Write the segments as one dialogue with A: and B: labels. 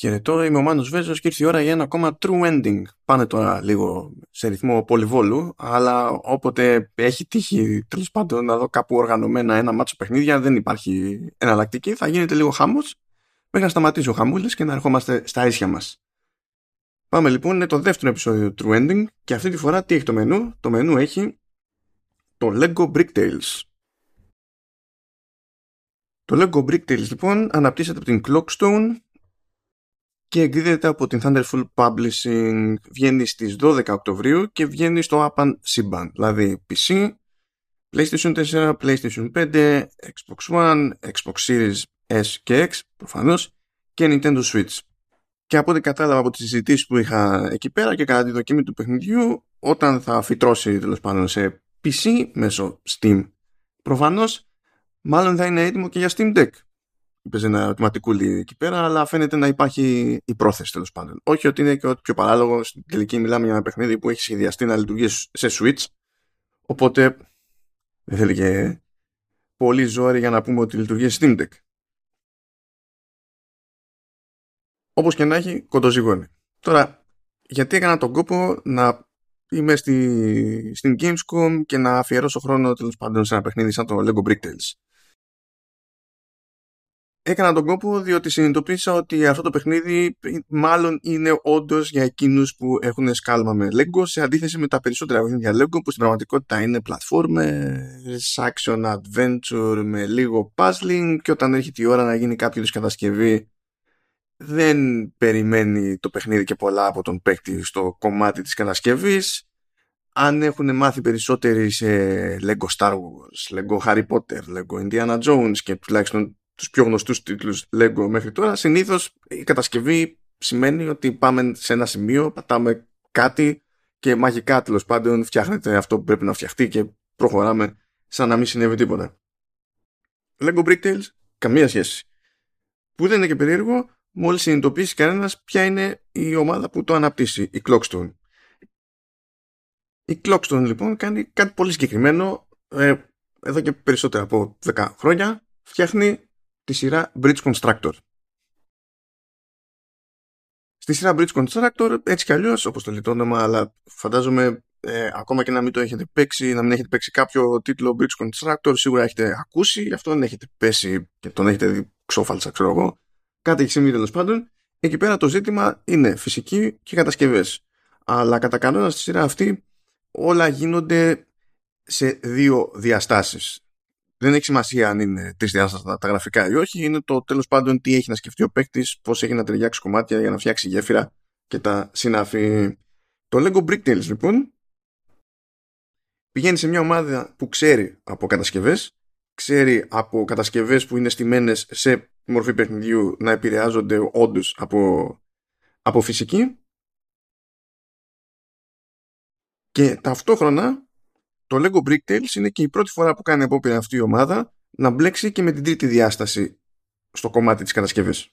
A: Χαιρετώ, είμαι ο Μάνος Βέζος και ήρθε η ώρα για ένα ακόμα true ending. Πάνε τώρα λίγο σε ρυθμό πολυβόλου, αλλά όποτε έχει τύχει τέλος πάντων να δω κάπου οργανωμένα ένα μάτσο παιχνίδια, δεν υπάρχει εναλλακτική, θα γίνεται λίγο χάμος μέχρι να σταματήσει ο χαμούλης και να ερχόμαστε στα ίσια μας. Πάμε λοιπόν, είναι το δεύτερο επεισόδιο True Ending και αυτή τη φορά τι έχει το μενού; Το μενού έχει το Lego Brick Tales. Το Lego Brick Tales λοιπόν αναπτύσσεται από την Clockstone και εκδίδεται από την Thunderful Publishing. Βγαίνει στις 12 Οκτωβρίου και βγαίνει στο Apan Siban, δηλαδή PC, PlayStation 4, PlayStation 5, Xbox One, Xbox Series S και X προφανώς και Nintendo Switch. Και από ό,τι κατάλαβα από τις συζητήσεις που είχα εκεί πέρα και κατά τη δοκίμη του παιχνιδιού, όταν θα φυτρώσει τέλος πάντων σε PC μέσω Steam, προφανώς μάλλον θα είναι έτοιμο και για Steam Deck παίζει ένα ερωτηματικούλι εκεί πέρα, αλλά φαίνεται να υπάρχει η πρόθεση τέλος πάντων. Όχι ότι είναι και ό,τι πιο παράλογο. Στην τελική μιλάμε για ένα παιχνίδι που έχει σχεδιαστεί να λειτουργήσει σε Switch. Οπότε δεν θέλει και πολύ ζόρι για να πούμε ότι λειτουργεί σε Steam Deck. Όπως και να έχει, κοντοζυγώνει. Τώρα, γιατί έκανα τον κόπο να είμαι στη, στην Gamescom και να αφιερώσω χρόνο τέλος πάντων σε ένα παιχνίδι σαν το Lego Brick Tales έκανα τον κόπο διότι συνειδητοποίησα ότι αυτό το παιχνίδι μάλλον είναι όντως για εκείνους που έχουν σκάλμα με Lego σε αντίθεση με τα περισσότερα παιχνίδια Lego που στην πραγματικότητα είναι platformers, action adventure με λίγο puzzling και όταν έρχεται η ώρα να γίνει κάποιο κατασκευή δεν περιμένει το παιχνίδι και πολλά από τον παίκτη στο κομμάτι της κατασκευής. Αν έχουν μάθει περισσότεροι σε Lego Star Wars, Lego Harry Potter, Lego Indiana Jones και τουλάχιστον τους πιο γνωστούς τίτλους Lego μέχρι τώρα, συνήθως η κατασκευή σημαίνει ότι πάμε σε ένα σημείο, πατάμε κάτι και μαγικά τέλος πάντων φτιάχνεται αυτό που πρέπει να φτιαχτεί και προχωράμε σαν να μην συνέβη τίποτα. Lego Brick Tales, καμία σχέση. Που δεν είναι και περίεργο, μόλις συνειδητοποιήσει κανένας ποια είναι η ομάδα που το αναπτύσσει, η Clockstone. Η Clockstone λοιπόν κάνει κάτι πολύ συγκεκριμένο, ε, εδώ και περισσότερα από 10 χρόνια, φτιάχνει τη σειρά Bridge Constructor. Στη σειρά Bridge Constructor, έτσι κι αλλιώς, όπως το λέει το όνομα, αλλά φαντάζομαι ε, ακόμα και να μην το έχετε παίξει, να μην έχετε παίξει κάποιο τίτλο Bridge Constructor, σίγουρα έχετε ακούσει, γι' αυτό δεν έχετε πέσει και τον έχετε δει ξόφαλσα, ξέρω εγώ. Κάτι έχει συμβεί τέλος πάντων. Εκεί πέρα το ζήτημα είναι φυσική και κατασκευές. Αλλά κατά κανόνα στη σειρά αυτή όλα γίνονται σε δύο διαστάσεις δεν έχει σημασία αν είναι τρισδιάστατα τα γραφικά ή όχι. Είναι το τέλος πάντων τι έχει να σκεφτεί ο παίκτης, πώς έχει να ταιριάξει κομμάτια για να φτιάξει γέφυρα και τα συνάφη. Το Lego Brick Tales λοιπόν πηγαίνει σε μια ομάδα που ξέρει από κατασκευές, ξέρει από κατασκευές που είναι στημένες σε μορφή παιχνιδιού να επηρεάζονται όντως από, από φυσική και ταυτόχρονα το Lego Brick Tales είναι και η πρώτη φορά που κάνει απόπειρα αυτή η ομάδα να μπλέξει και με την τρίτη διάσταση στο κομμάτι της κατασκευής.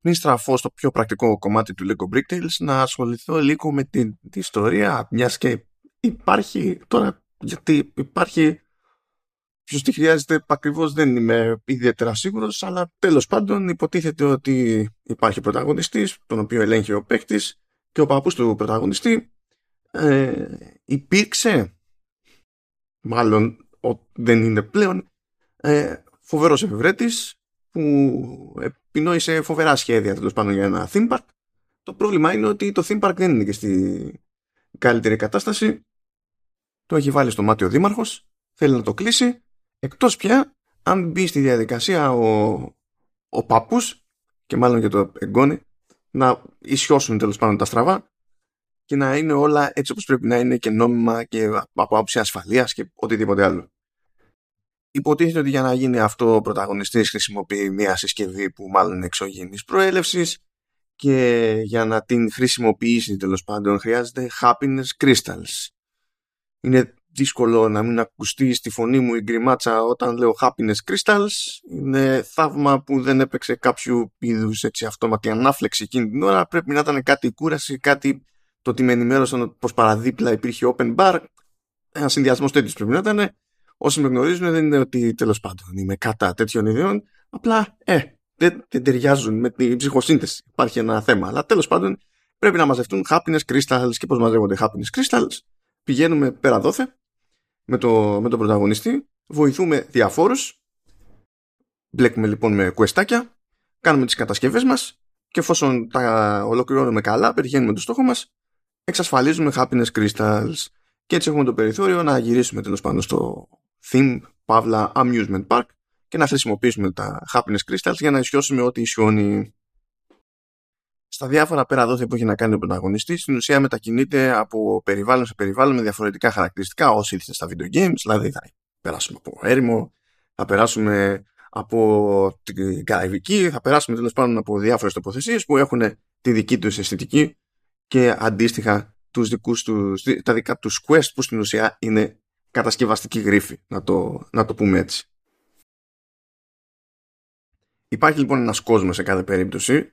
A: Πριν στραφώ στο πιο πρακτικό κομμάτι του Lego Brick Tales να ασχοληθώ λίγο με την, την ιστορία μιας και υπάρχει τώρα γιατί υπάρχει Ποιος τι χρειάζεται ακριβώς δεν είμαι ιδιαίτερα σίγουρος, αλλά τέλος πάντων υποτίθεται ότι υπάρχει πρωταγωνιστής, τον οποίο ελέγχει ο παίκτης, και ο παππούς του πρωταγωνιστή ε, υπήρξε μάλλον ο, δεν είναι πλέον ε, φοβερός εφευρέτης που επινόησε φοβερά σχέδια τέλος πάντων για ένα theme park. Το πρόβλημα είναι ότι το theme park δεν είναι και στη καλύτερη κατάσταση. Το έχει βάλει στο μάτι ο δήμαρχος θέλει να το κλείσει. Εκτός πια αν μπει στη διαδικασία ο, ο παππούς και μάλλον και το εγγόνι να ισιώσουν τέλος πάντων τα στραβά και να είναι όλα έτσι όπως πρέπει να είναι και νόμιμα και από άποψη ασφαλείας και οτιδήποτε άλλο. Υποτίθεται ότι για να γίνει αυτό ο πρωταγωνιστής χρησιμοποιεί μια συσκευή που μάλλον είναι εξωγήινης προέλευσης και για να την χρησιμοποιήσει τέλος πάντων χρειάζεται happiness crystals. Είναι δύσκολο να μην ακουστεί στη φωνή μου η γκριμάτσα όταν λέω happiness crystals. Είναι θαύμα που δεν έπαιξε κάποιο είδους αυτόματη ανάφλεξη εκείνη την ώρα. Πρέπει να ήταν κάτι κούραση, κάτι το ότι με ενημέρωσαν πω παραδίπλα υπήρχε open bar. Ένα συνδυασμός τέτοιο πρέπει να ήταν. Όσοι με γνωρίζουν δεν είναι ότι τέλος πάντων είμαι κατά τέτοιων ιδεών. Απλά, ε, δεν, δεν ταιριάζουν με την ψυχοσύνθεση. Υπάρχει ένα θέμα. Αλλά τέλος πάντων πρέπει να μαζευτούν happiness crystals και πώς μαζεύονται happiness crystals; Πηγαίνουμε πέρα δόθε με, το, με τον πρωταγωνιστή, βοηθούμε διαφόρους. Μπλέκουμε λοιπόν με κουεστάκια, κάνουμε τις κατασκευές μας και εφόσον τα ολοκληρώνουμε καλά, πετυχαίνουμε το στόχο μας, εξασφαλίζουμε happiness crystals. Και έτσι έχουμε το περιθώριο να γυρίσουμε τέλος πάντων στο theme, παύλα, amusement park και να χρησιμοποιήσουμε τα happiness crystals για να ισιώσουμε ό,τι ισιώνει στα διάφορα πέρα δόθε που έχει να κάνει ο πρωταγωνιστής, στην ουσία μετακινείται από περιβάλλον σε περιβάλλον με διαφορετικά χαρακτηριστικά όσοι ήρθε στα video games, δηλαδή θα περάσουμε από έρημο, θα περάσουμε από την Καραϊβική, θα περάσουμε τέλος πάντων από διάφορες τοποθεσίες που έχουν τη δική τους αισθητική και αντίστοιχα τους δικούς τους, τα δικά τους quest που στην ουσία είναι κατασκευαστική γρίφη, να το, να το πούμε έτσι. Υπάρχει λοιπόν ένας κόσμος σε κάθε περίπτωση,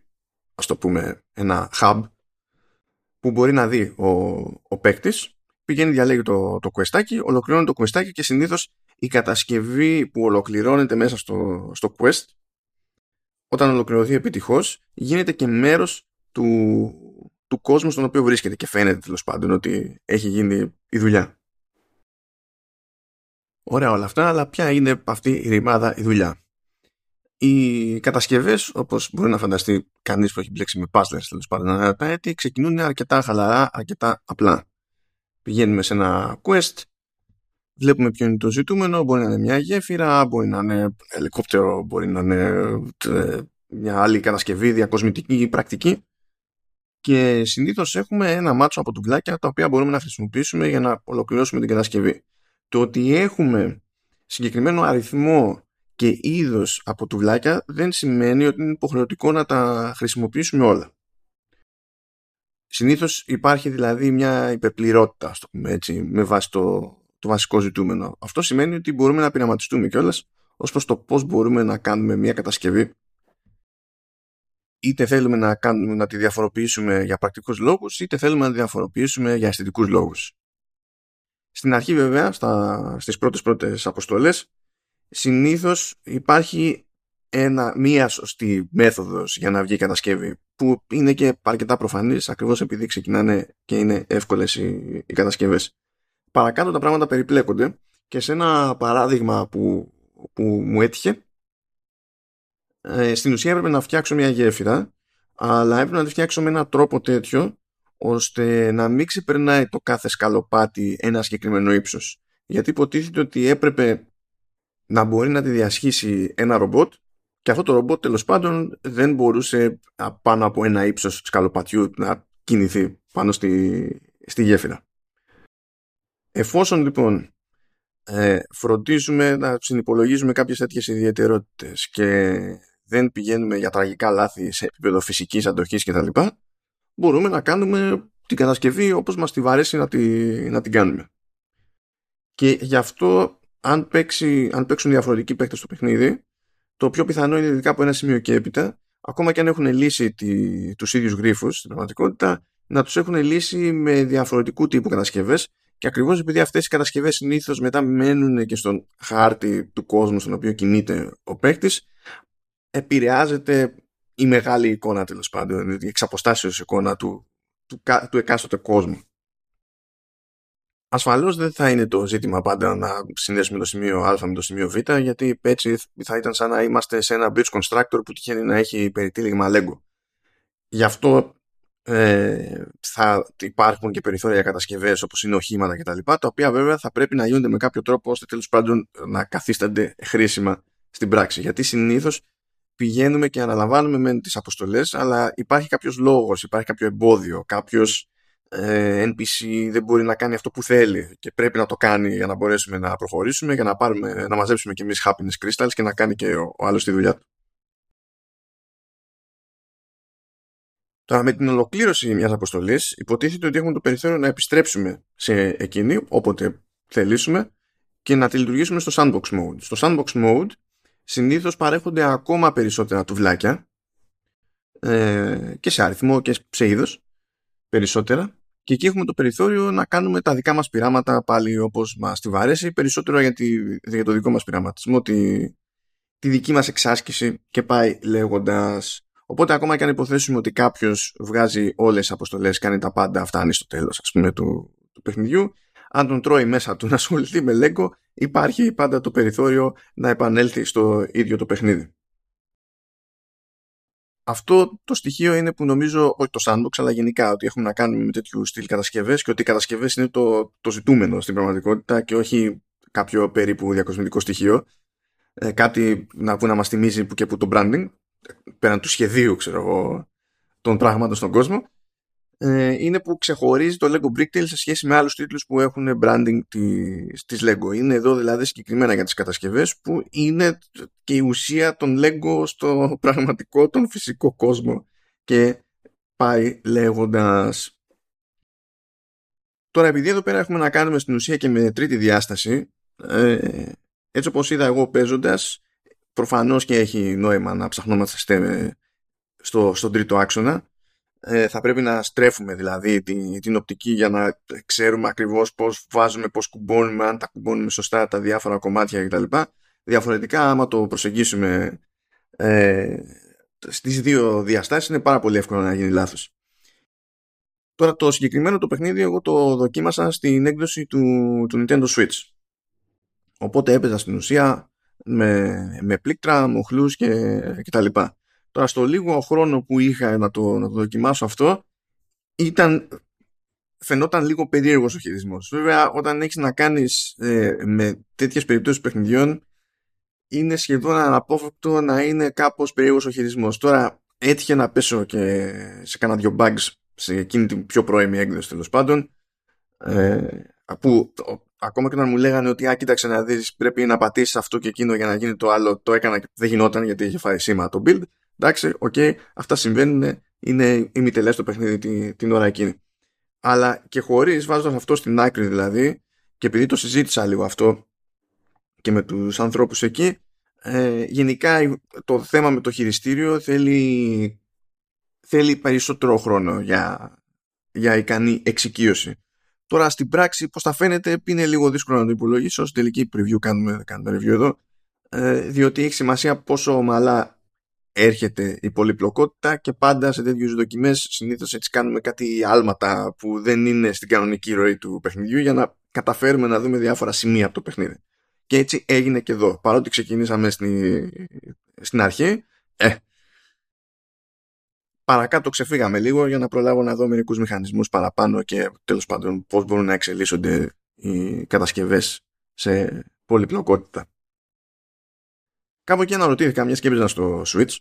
A: ας το πούμε ένα hub, που μπορεί να δει ο, ο παίκτης, πηγαίνει διαλέγει το, το questάκι, ολοκληρώνει το questάκι και συνήθως η κατασκευή που ολοκληρώνεται μέσα στο, στο quest, όταν ολοκληρωθεί επιτυχώς, γίνεται και μέρος του, του κόσμου στον οποίο βρίσκεται και φαίνεται τέλος πάντων ότι έχει γίνει η δουλειά. Ωραία όλα αυτά, αλλά ποια είναι αυτή η ρημάδα η δουλειά; Οι κατασκευές, όπως μπορεί να φανταστεί κανείς που έχει μπλέξει με puzzlers τέλος πάντων τα έτη, ξεκινούν αρκετά χαλαρά, αρκετά απλά. Πηγαίνουμε σε ένα quest, βλέπουμε ποιο είναι το ζητούμενο, μπορεί να είναι μια γέφυρα, μπορεί να είναι ελικόπτερο, μπορεί να είναι ε, μια άλλη κατασκευή διακοσμητική ή πρακτική και συνήθως έχουμε ένα μάτσο από τουβλάκια τα οποία μπορούμε να χρησιμοποιήσουμε για να ολοκληρώσουμε την κατασκευή. Το ότι έχουμε συγκεκριμένο αριθμό και είδος από τουβλάκια δεν σημαίνει ότι είναι υποχρεωτικό να τα χρησιμοποιήσουμε όλα. Συνήθως υπάρχει δηλαδή μια υπερπληρότητα, το πούμε έτσι, με βάση το, το βασικό ζητούμενο. Αυτό σημαίνει ότι μπορούμε να πειραματιστούμε κιόλας ως προς το πώς μπορούμε να κάνουμε μια κατασκευή είτε θέλουμε να, κάνουμε, να τη διαφοροποιήσουμε για πρακτικούς λόγους είτε θέλουμε να τη διαφοροποιήσουμε για αισθητικούς λόγους. Στην αρχή βέβαια, στα, στις πρώτες πρώτες αποστολές συνήθως υπάρχει ένα, μία σωστή μέθοδος για να βγει η κατασκεύη που είναι και αρκετά προφανής ακριβώς επειδή ξεκινάνε και είναι εύκολες οι, οι κατασκευές. Παρακάτω τα πράγματα περιπλέκονται και σε ένα παράδειγμα που, που μου έτυχε ε, στην ουσία έπρεπε να φτιάξω μια γέφυρα αλλά έπρεπε να τη φτιάξω με έναν τρόπο τέτοιο ώστε να μην ξεπερνάει το κάθε σκαλοπάτι ένα συγκεκριμένο ύψος. Γιατί υποτίθεται ότι έπρεπε να μπορεί να τη διασχίσει ένα ρομπότ και αυτό το ρομπότ τέλος πάντων δεν μπορούσε πάνω από ένα ύψος σκαλοπατιού να κινηθεί πάνω στη, στη γέφυρα. Εφόσον λοιπόν ε, φροντίζουμε να συνυπολογίζουμε κάποιες τέτοιες ιδιαιτερότητες και δεν πηγαίνουμε για τραγικά λάθη σε επίπεδο φυσικής αντοχής κτλ. Μπορούμε να κάνουμε την κατασκευή όπως μας τη βαρέσει να, τη, να την κάνουμε. Και γι' αυτό αν, παίξει, αν παίξουν διαφορετικοί παίκτες στο παιχνίδι, το πιο πιθανό είναι ειδικά από ένα σημείο και έπειτα, ακόμα και αν έχουν λύσει τη, τους ίδιους γρίφους στην πραγματικότητα, να τους έχουν λύσει με διαφορετικού τύπου κατασκευές και ακριβώς επειδή αυτές οι κατασκευές συνήθως μετά μένουν και στον χάρτη του κόσμου στον οποίο κινείται ο παίκτης, επηρεάζεται η μεγάλη εικόνα τέλος πάντων, η εξαποστάσεως εικόνα του, του, του εκάστοτε κόσμου. Ασφαλώς δεν θα είναι το ζήτημα πάντα να συνδέσουμε το σημείο Α με το σημείο Β, γιατί έτσι θα ήταν σαν να είμαστε σε ένα bridge constructor που τυχαίνει να έχει περιτύλιγμα Lego. Γι' αυτό ε, θα υπάρχουν και περιθώρια κατασκευές όπως είναι οχήματα κτλ. Τα, τα οποία βέβαια θα πρέπει να γίνονται με κάποιο τρόπο ώστε τέλος πάντων να καθίστανται χρήσιμα στην πράξη. Γιατί συνήθως πηγαίνουμε και αναλαμβάνουμε με τις αποστολές αλλά υπάρχει κάποιος λόγος, υπάρχει κάποιο εμπόδιο, κάποιος ε, NPC δεν μπορεί να κάνει αυτό που θέλει και πρέπει να το κάνει για να μπορέσουμε να προχωρήσουμε για να, πάρουμε, να μαζέψουμε και εμείς happiness crystals και να κάνει και ο, ο άλλος τη δουλειά του. Τώρα με την ολοκλήρωση μιας αποστολής υποτίθεται ότι έχουμε το περιθώριο να επιστρέψουμε σε εκείνη όποτε θελήσουμε και να τη λειτουργήσουμε στο sandbox mode. Στο sandbox mode συνήθως παρέχονται ακόμα περισσότερα τουβλάκια ε, και σε αριθμό και σε είδος περισσότερα. Και εκεί έχουμε το περιθώριο να κάνουμε τα δικά μας πειράματα πάλι όπως μας τη βαρέσει περισσότερο για, τη, για το δικό μας πειραματισμό τη, τη δική μας εξάσκηση και πάει λέγοντας. Οπότε ακόμα και αν υποθέσουμε ότι κάποιος βγάζει όλες τις αποστολές κάνει τα πάντα φτάνει στο τέλος ας πούμε του, του παιχνιδιού αν τον τρώει μέσα του να ασχοληθεί με Lego υπάρχει πάντα το περιθώριο να επανέλθει στο ίδιο το παιχνίδι αυτό το στοιχείο είναι που νομίζω, όχι το sandbox, αλλά γενικά ότι έχουμε να κάνουμε με τέτοιου στυλ κατασκευές και ότι οι κατασκευές είναι το, το ζητούμενο στην πραγματικότητα και όχι κάποιο περίπου διακοσμητικό στοιχείο. Ε, κάτι να, που να μας θυμίζει που και που το branding, πέραν του σχεδίου, ξέρω εγώ, των πράγματων στον κόσμο ε, είναι που ξεχωρίζει το Lego Bricktail σε σχέση με άλλους τίτλους που έχουν branding της, της Lego. Είναι εδώ δηλαδή συγκεκριμένα για τις κατασκευές που είναι και η ουσία των Lego στο πραγματικό, τον φυσικό κόσμο και πάει λέγοντας Τώρα επειδή εδώ πέρα έχουμε να κάνουμε στην ουσία και με τρίτη διάσταση ε, έτσι όπως είδα εγώ παίζοντας προφανώς και έχει νόημα να ψαχνόμαστε στο, στον τρίτο άξονα ε, θα πρέπει να στρέφουμε δηλαδή την, την οπτική για να ξέρουμε ακριβώς πώς βάζουμε, πώς κουμπώνουμε, αν τα κουμπώνουμε σωστά τα διάφορα κομμάτια κτλ. Διαφορετικά άμα το προσεγγίσουμε ε, στις δύο διαστάσεις είναι πάρα πολύ εύκολο να γίνει λάθος. Τώρα το συγκεκριμένο το παιχνίδι εγώ το δοκίμασα στην έκδοση του, του Nintendo Switch. Οπότε έπαιζα στην ουσία με, με πλήκτρα, μοχλούς και, και τα λοιπά. Τώρα στο λίγο χρόνο που είχα να το, να το δοκιμάσω αυτό ήταν φαινόταν λίγο περίεργος ο χειρισμός. Βέβαια, όταν έχεις να κάνεις ε, με τέτοιες περιπτώσεις παιχνιδιών, είναι σχεδόν αναπόφευκτο να είναι κάπως περίεργος ο χειρισμός. Τώρα, έτυχε να πέσω και σε κάνα δυο bugs σε εκείνη την πιο πρώιμη έκδοση τέλος πάντων. Ε, που ακόμα και όταν μου λέγανε ότι α, κοίταξε να δεις πρέπει να πατήσεις αυτό και εκείνο για να γίνει το άλλο το έκανα και δεν γινόταν γιατί είχε φάει σήμα το build Εντάξει, OK, okay, αυτά συμβαίνουν, είναι ημιτελές το παιχνίδι την, την ώρα εκείνη. Αλλά και χωρίς, βάζοντας αυτό στην άκρη δηλαδή, και επειδή το συζήτησα λίγο αυτό και με τους ανθρώπους εκεί, ε, γενικά το θέμα με το χειριστήριο θέλει, θέλει περισσότερο χρόνο για, για ικανή εξοικείωση. Τώρα στην πράξη πώς θα φαίνεται είναι λίγο δύσκολο να το υπολογίσω. Στην τελική preview κάνουμε, κάνουμε review εδώ. Ε, διότι έχει σημασία πόσο ομαλά έρχεται η πολυπλοκότητα και πάντα σε τέτοιους δοκιμές συνήθως έτσι κάνουμε κάτι άλματα που δεν είναι στην κανονική ροή του παιχνιδιού για να καταφέρουμε να δούμε διάφορα σημεία από το παιχνίδι. Και έτσι έγινε και εδώ. Παρότι ξεκινήσαμε στην, στην αρχή, ε, παρακάτω ξεφύγαμε λίγο για να προλάβω να δω μερικούς μηχανισμούς παραπάνω και τέλος πάντων πώς μπορούν να εξελίσσονται οι κατασκευές σε πολυπλοκότητα. Κάπου εκεί αναρωτήθηκα μια σκέψη στο Switch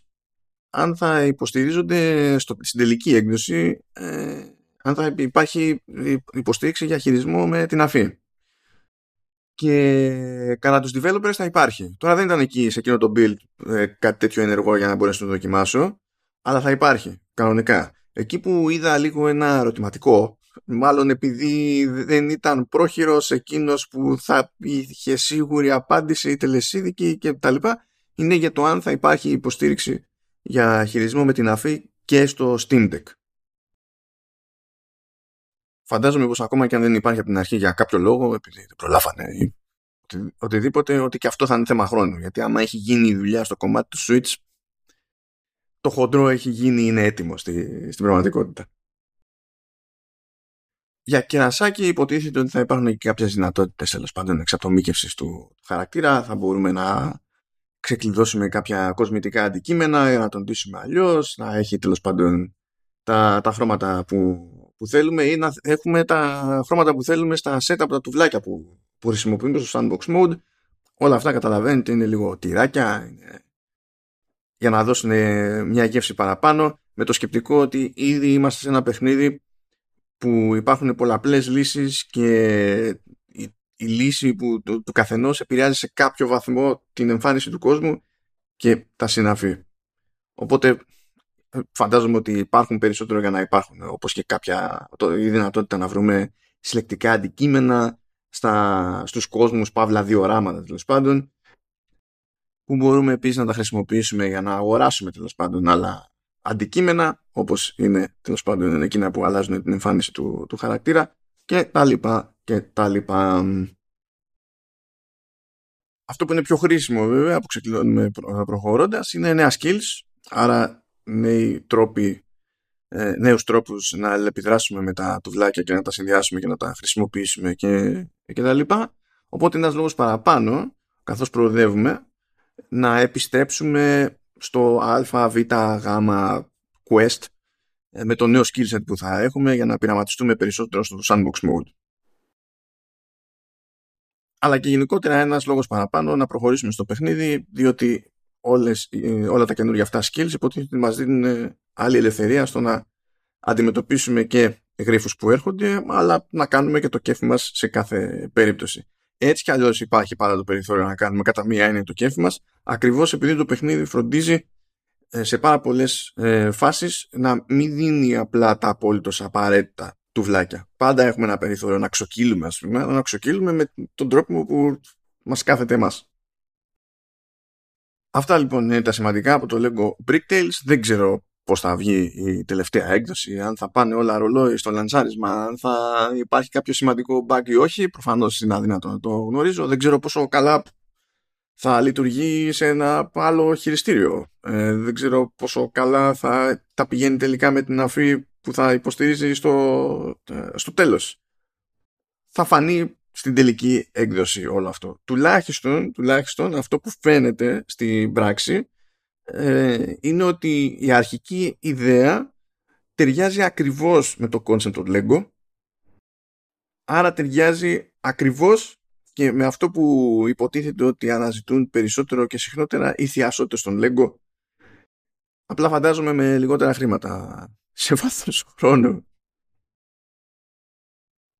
A: αν θα υποστηρίζονται στο, στην τελική έκδοση ε, αν θα υπάρχει υποστήριξη για χειρισμό με την αφή. Και κατά τους developers θα υπάρχει. Τώρα δεν ήταν εκεί σε εκείνο το build ε, κάτι τέτοιο ενεργό για να μπορέσω να το δοκιμάσω, αλλά θα υπάρχει κανονικά. Εκεί που είδα λίγο ένα ερωτηματικό, μάλλον επειδή δεν ήταν πρόχειρος εκείνος που θα είχε σίγουρη απάντηση τελεσίδικη και τα λοιπά, είναι για το αν θα υπάρχει υποστήριξη για χειρισμό με την αφή και στο Steam Deck. Φαντάζομαι πως ακόμα και αν δεν υπάρχει από την αρχή για κάποιο λόγο, επειδή δεν προλάβανε ή οτιδήποτε, ότι και αυτό θα είναι θέμα χρόνου. Γιατί άμα έχει γίνει η δουλειά στο κομμάτι του Switch, το χοντρό έχει γίνει, είναι έτοιμο στη, στην πραγματικότητα. Για κερασάκι υποτίθεται ότι θα υπάρχουν και κάποιες δυνατότητες τέλος πάντων εξατομίκευσης του χαρακτήρα. Θα μπορούμε να ξεκλειδώσουμε κάποια κοσμητικά αντικείμενα, να τον ντύσουμε αλλιώς, να έχει τέλος πάντων τα, τα χρώματα που, που θέλουμε ή να έχουμε τα χρώματα που θέλουμε στα set από τα τουβλάκια που, που χρησιμοποιούμε στο sandbox mode. Όλα αυτά καταλαβαίνετε είναι λίγο τυράκια είναι, για να δώσουν μια γεύση παραπάνω με το σκεπτικό ότι ήδη είμαστε σε ένα παιχνίδι που υπάρχουν πολλαπλές λύσεις και η λύση που, του, του καθενός επηρεάζει σε κάποιο βαθμό την εμφάνιση του κόσμου και τα συναφή. Οπότε φαντάζομαι ότι υπάρχουν περισσότερο για να υπάρχουν όπως και κάποια το, η δυνατότητα να βρούμε συλλεκτικά αντικείμενα στα, στους κόσμους παύλα διοράματα τέλος πάντων που μπορούμε επίσης να τα χρησιμοποιήσουμε για να αγοράσουμε τέλος πάντων άλλα αντικείμενα όπως είναι τέλος πάντων εκείνα που αλλάζουν την εμφάνιση του, του χαρακτήρα και τα λοιπά και τα λοιπά. Αυτό που είναι πιο χρήσιμο βέβαια που ξεκλειδώνουμε προχωρώντας είναι νέα skills, άρα νέοι τρόποι ε, νέους τρόπους να επιδράσουμε με τα τουβλάκια και να τα συνδυάσουμε και να τα χρησιμοποιήσουμε και, και τα λοιπά. Οπότε ένας λόγος παραπάνω, καθώς προοδεύουμε, να επιστρέψουμε στο α, β, γ, quest ες, με το νέο skillset που θα έχουμε για να πειραματιστούμε περισσότερο στο sandbox mode. Αλλά και γενικότερα ένας λόγος παραπάνω να προχωρήσουμε στο παιχνίδι διότι όλες, ε, όλα τα καινούργια αυτά skills υποτίθεται ότι μας δίνουν άλλη ελευθερία στο να αντιμετωπίσουμε και γρίφους που έρχονται αλλά να κάνουμε και το κέφι μας σε κάθε περίπτωση. Έτσι κι αλλιώς υπάρχει πάρα το περιθώριο να κάνουμε κατά μία έννοια το κέφι μας ακριβώς επειδή το παιχνίδι φροντίζει ε, σε πάρα πολλές ε, φάσεις να μην δίνει απλά τα απόλυτος απαραίτητα τουβλάκια. Πάντα έχουμε ένα περιθώριο να ξοκύλουμε, ας πούμε, να ξοκύλουμε με τον τρόπο που μας κάθεται εμάς. Αυτά λοιπόν είναι τα σημαντικά από το Lego Brick Tales. Δεν ξέρω πώς θα βγει η τελευταία έκδοση, αν θα πάνε όλα ρολόι στο λανσάρισμα, αν θα υπάρχει κάποιο σημαντικό bug ή όχι. Προφανώς είναι αδύνατο να το γνωρίζω. Δεν ξέρω πόσο καλά θα λειτουργεί σε ένα άλλο χειριστήριο. Ε, δεν ξέρω πόσο καλά θα τα πηγαίνει τελικά με την αφή που θα υποστηρίζει στο, ε, στο τέλος. Θα φανεί στην τελική έκδοση όλο αυτό. Τουλάχιστον, τουλάχιστον αυτό που φαίνεται στην πράξη ε, είναι ότι η αρχική ιδέα ταιριάζει ακριβώς με το concept του Lego άρα ταιριάζει ακριβώς και με αυτό που υποτίθεται ότι αναζητούν περισσότερο και συχνότερα οι θειασότες στον Lego απλά φαντάζομαι με λιγότερα χρήματα. Σε βάθος χρόνου.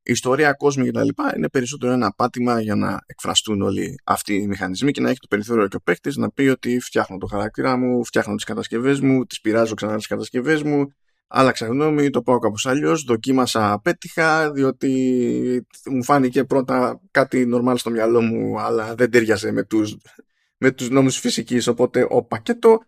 A: Η ιστορία κόσμου και τα λοιπά είναι περισσότερο ένα πάτημα για να εκφραστούν όλοι αυτοί οι μηχανισμοί και να έχει το περιθώριο και ο παίχτη να πει ότι φτιάχνω το χαρακτήρα μου, φτιάχνω τις κατασκευές μου, τις πειράζω ξανά τις κατασκευές μου, άλλαξα γνώμη, το πάω κάπως αλλιώς, δοκίμασα, απέτυχα, διότι μου φάνηκε πρώτα κάτι νορμάλ στο μυαλό μου, αλλά δεν τέριαζε με τους με τους νόμους φυσικής, οπότε ο πακέτο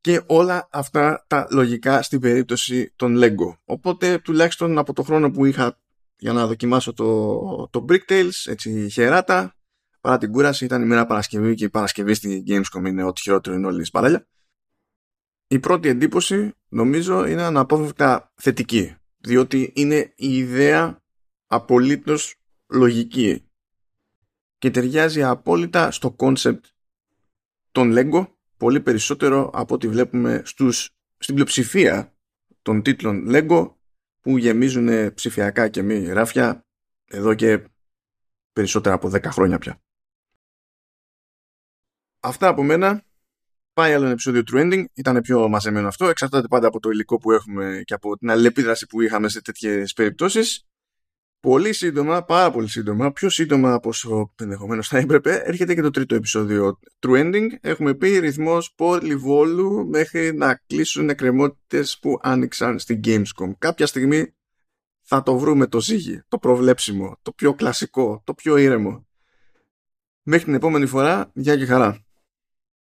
A: και όλα αυτά τα λογικά στην περίπτωση των Lego. Οπότε τουλάχιστον από το χρόνο που είχα για να δοκιμάσω το, το Brick έτσι χεράτα, παρά την κούραση ήταν η μέρα Παρασκευή και η Παρασκευή στη Gamescom είναι ό,τι χειρότερο είναι όλη η παράλια. Η πρώτη εντύπωση νομίζω είναι αναπόφευκτα θετική, διότι είναι η ιδέα απολύτως λογική και ταιριάζει απόλυτα στο κόνσεπτ των Lego πολύ περισσότερο από ό,τι βλέπουμε στους, στην πλειοψηφία των τίτλων Lego που γεμίζουν ψηφιακά και μη ράφια εδώ και περισσότερα από 10 χρόνια πια. Αυτά από μένα. Πάει άλλο ένα επεισόδιο Trending. Ήταν πιο μαζεμένο αυτό. Εξαρτάται πάντα από το υλικό που έχουμε και από την αλληλεπίδραση που είχαμε σε τέτοιες περιπτώσεις πολύ σύντομα, πάρα πολύ σύντομα, πιο σύντομα από όσο ενδεχομένως θα έπρεπε, έρχεται και το τρίτο επεισόδιο True Ending. Έχουμε πει ρυθμός πολυβόλου μέχρι να κλείσουν εκκρεμότητες που άνοιξαν στην Gamescom. Κάποια στιγμή θα το βρούμε το ζύγι, το προβλέψιμο, το πιο κλασικό, το πιο ήρεμο. Μέχρι την επόμενη φορά, γεια και χαρά.